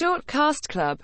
Short Cast Club.